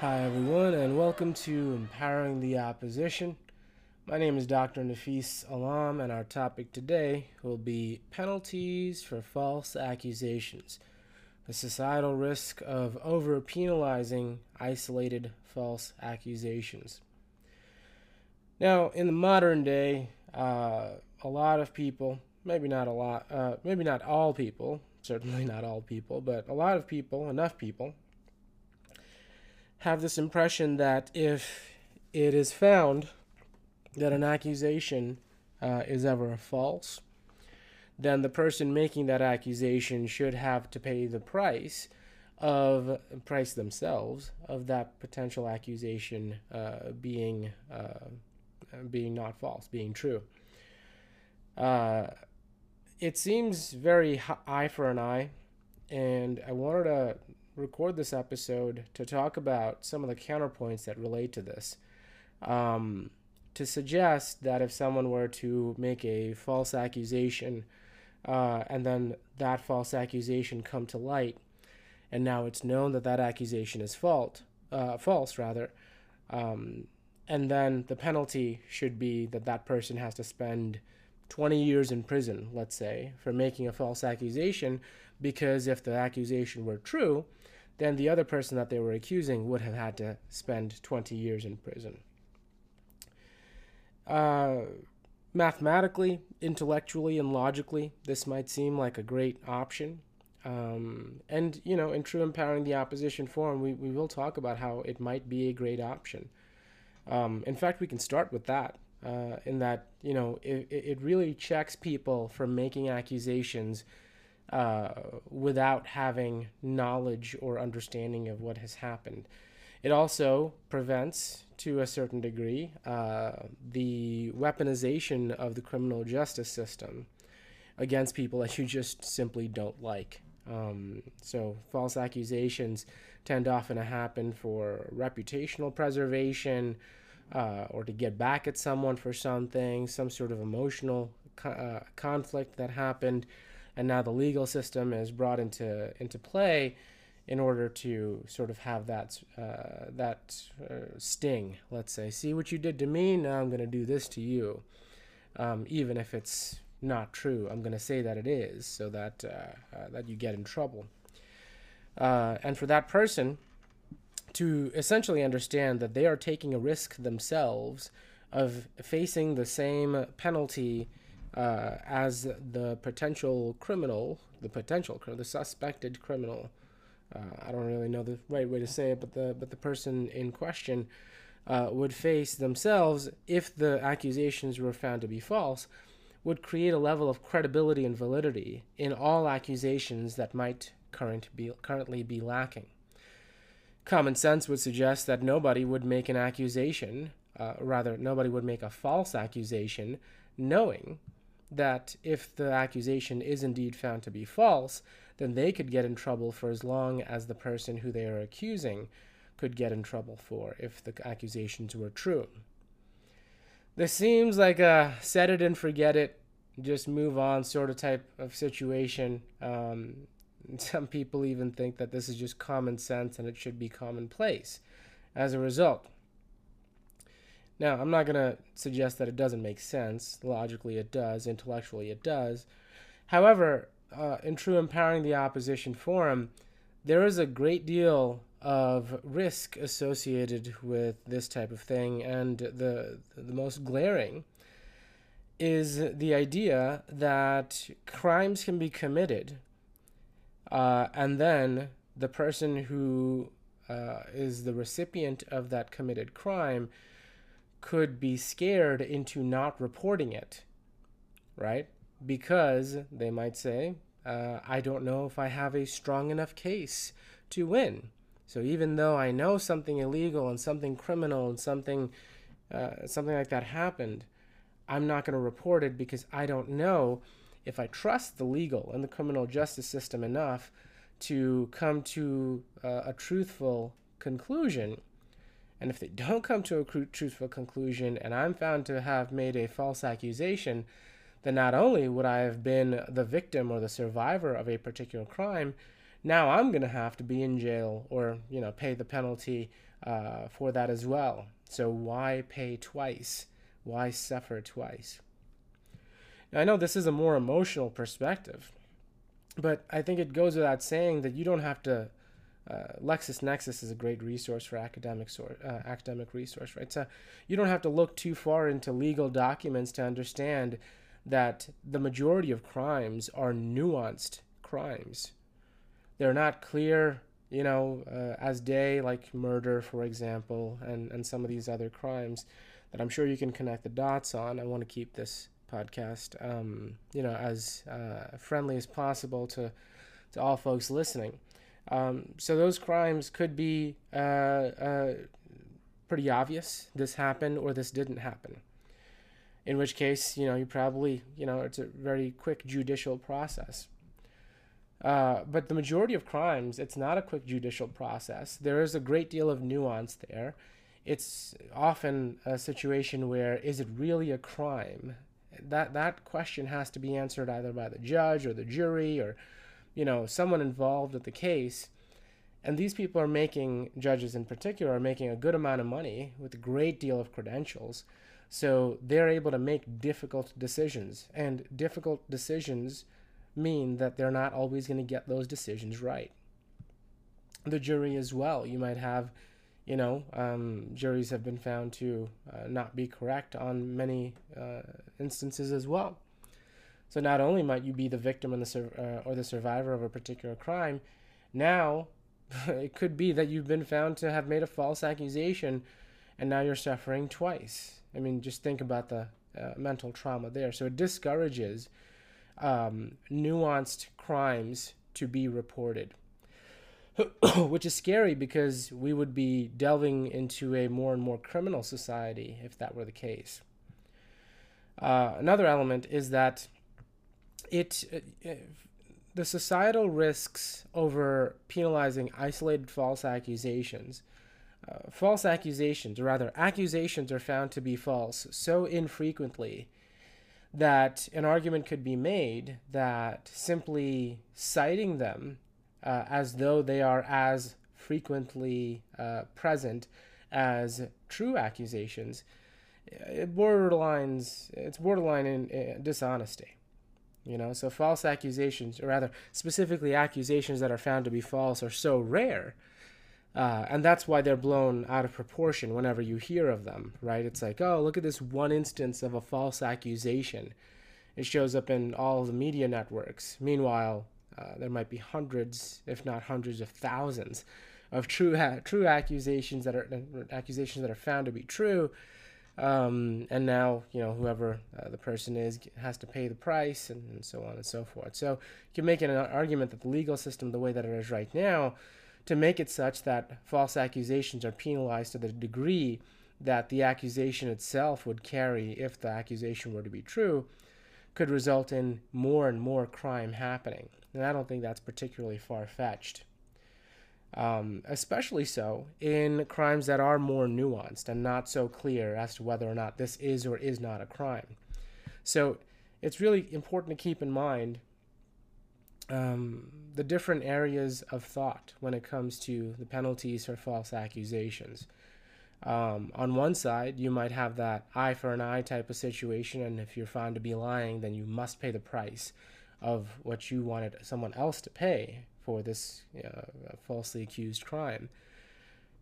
Hi, everyone, and welcome to Empowering the Opposition. My name is Dr. Nafis Alam, and our topic today will be penalties for false accusations, the societal risk of over penalizing isolated false accusations. Now, in the modern day, uh, a lot of people, maybe not a lot, uh, maybe not all people, certainly not all people, but a lot of people, enough people, have this impression that if it is found that an accusation uh, is ever false, then the person making that accusation should have to pay the price of price themselves of that potential accusation uh, being uh, being not false, being true. Uh, it seems very eye for an eye, and I wanted to record this episode to talk about some of the counterpoints that relate to this. Um, to suggest that if someone were to make a false accusation uh, and then that false accusation come to light, and now it's known that that accusation is fault, uh, false rather, um, and then the penalty should be that that person has to spend 20 years in prison, let's say, for making a false accusation, because if the accusation were true, then the other person that they were accusing would have had to spend 20 years in prison. Uh, mathematically, intellectually, and logically, this might seem like a great option. Um, and, you know, in True Empowering the Opposition Forum, we, we will talk about how it might be a great option. Um, in fact, we can start with that, uh, in that, you know, it, it really checks people from making accusations uh, without having knowledge or understanding of what has happened. It also prevents, to a certain degree, uh, the weaponization of the criminal justice system against people that you just simply don't like. Um, so, false accusations tend often to happen for reputational preservation uh, or to get back at someone for something, some sort of emotional co- uh, conflict that happened and now the legal system is brought into into play in order to sort of have that uh, that uh, sting. Let's say, see what you did to me. Now I'm going to do this to you, um, even if it's not true. I'm going to say that it is, so that uh, uh, that you get in trouble. Uh, and for that person to essentially understand that they are taking a risk themselves of facing the same penalty uh, as the potential criminal, the potential, the suspected criminal. Uh, I don't really know the right way to say it, but the but the person in question uh, would face themselves if the accusations were found to be false, would create a level of credibility and validity in all accusations that might current be, currently be lacking. Common sense would suggest that nobody would make an accusation, uh, rather, nobody would make a false accusation knowing that if the accusation is indeed found to be false, then they could get in trouble for as long as the person who they are accusing could get in trouble for if the accusations were true. This seems like a set it and forget it, just move on sort of type of situation. Um, some people even think that this is just common sense and it should be commonplace as a result. Now, I'm not going to suggest that it doesn't make sense. Logically, it does. Intellectually, it does. However, uh, in true empowering the opposition forum, there is a great deal of risk associated with this type of thing, and the the most glaring is the idea that crimes can be committed, uh, and then the person who uh, is the recipient of that committed crime could be scared into not reporting it, right? Because they might say, uh, I don't know if I have a strong enough case to win. So even though I know something illegal and something criminal and something uh, something like that happened, I'm not going to report it because I don't know if I trust the legal and the criminal justice system enough to come to uh, a truthful conclusion and if they don't come to a truthful conclusion and I'm found to have made a false accusation, then not only would I have been the victim or the survivor of a particular crime, now I'm going to have to be in jail or, you know, pay the penalty uh, for that as well. So why pay twice? Why suffer twice? Now, I know this is a more emotional perspective, but I think it goes without saying that you don't have to. Uh, LexisNexis is a great resource for academic sor- uh, academic resource, right? So you don't have to look too far into legal documents to understand that the majority of crimes are nuanced crimes. They're not clear, you know, uh, as day, like murder, for example, and, and some of these other crimes that I'm sure you can connect the dots on. I want to keep this podcast, um, you know, as uh, friendly as possible to, to all folks listening. Um, so those crimes could be uh, uh pretty obvious. This happened or this didn't happen in which case, you know, you probably, you know, it's a very quick judicial process. Uh, but the majority of crimes, it's not a quick judicial process. There is a great deal of nuance there. It's often a situation where is it really a crime? That that question has to be answered either by the judge or the jury or, you know, someone involved with the case. And these people are making, judges in particular, are making a good amount of money with a great deal of credentials. So they're able to make difficult decisions, and difficult decisions mean that they're not always going to get those decisions right. The jury as well. You might have, you know, um, juries have been found to uh, not be correct on many uh, instances as well. So not only might you be the victim and the sur- uh, or the survivor of a particular crime, now it could be that you've been found to have made a false accusation, and now you're suffering twice I mean, just think about the uh, mental trauma there. So it discourages um, nuanced crimes to be reported, which is scary because we would be delving into a more and more criminal society if that were the case. Uh, another element is that it, uh, the societal risks over penalizing isolated false accusations uh, false accusations, or rather, accusations are found to be false so infrequently that an argument could be made that simply citing them uh, as though they are as frequently uh, present as true accusations, it borderlines it's borderline in, in dishonesty. You know, so false accusations, or rather, specifically accusations that are found to be false, are so rare uh, and that's why they're blown out of proportion whenever you hear of them, right? It's like, oh, look at this one instance of a false accusation. It shows up in all the media networks. Meanwhile, uh, there might be hundreds, if not hundreds of thousands, of true ha- true accusations that are accusations that are found to be true. Um, and now, you know, whoever uh, the person is has to pay the price, and, and so on and so forth. So you can make an argument that the legal system, the way that it is right now, to make it such that false accusations are penalized to the degree that the accusation itself would carry if the accusation were to be true could result in more and more crime happening. And I don't think that's particularly far fetched. Um, especially so in crimes that are more nuanced and not so clear as to whether or not this is or is not a crime. So it's really important to keep in mind um, the different areas of thought when it comes to the penalties for false accusations. Um, on one side, you might have that eye for an eye type of situation, and if you're found to be lying, then you must pay the price of what you wanted someone else to pay for this uh, falsely accused crime.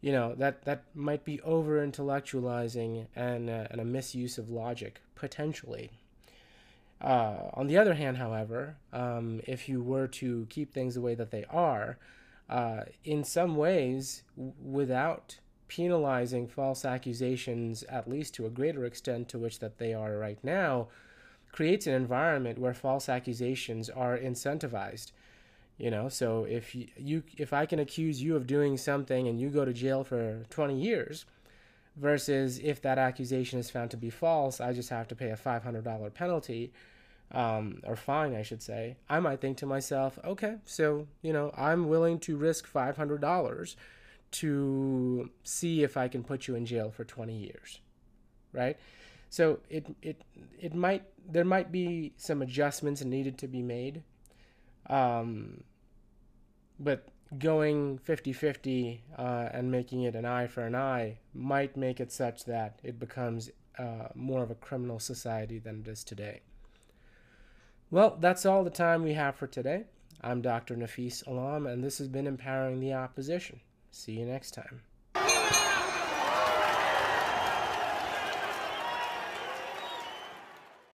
You know that that might be over intellectualizing and uh, and a misuse of logic potentially. Uh, on the other hand, however, um, if you were to keep things the way that they are, uh, in some ways, w- without penalizing false accusations, at least to a greater extent to which that they are right now, creates an environment where false accusations are incentivized. You know, so if you, you if I can accuse you of doing something and you go to jail for 20 years, versus if that accusation is found to be false, I just have to pay a $500 penalty um, or fine, I should say. I might think to myself, okay, so, you know, I'm willing to risk $500 to see if I can put you in jail for 20 years, right? So it, it, it might, there might be some adjustments needed to be made. Um, but going 50 50 uh, and making it an eye for an eye might make it such that it becomes uh, more of a criminal society than it is today. Well, that's all the time we have for today. I'm Dr. Nafis Alam, and this has been Empowering the Opposition. See you next time.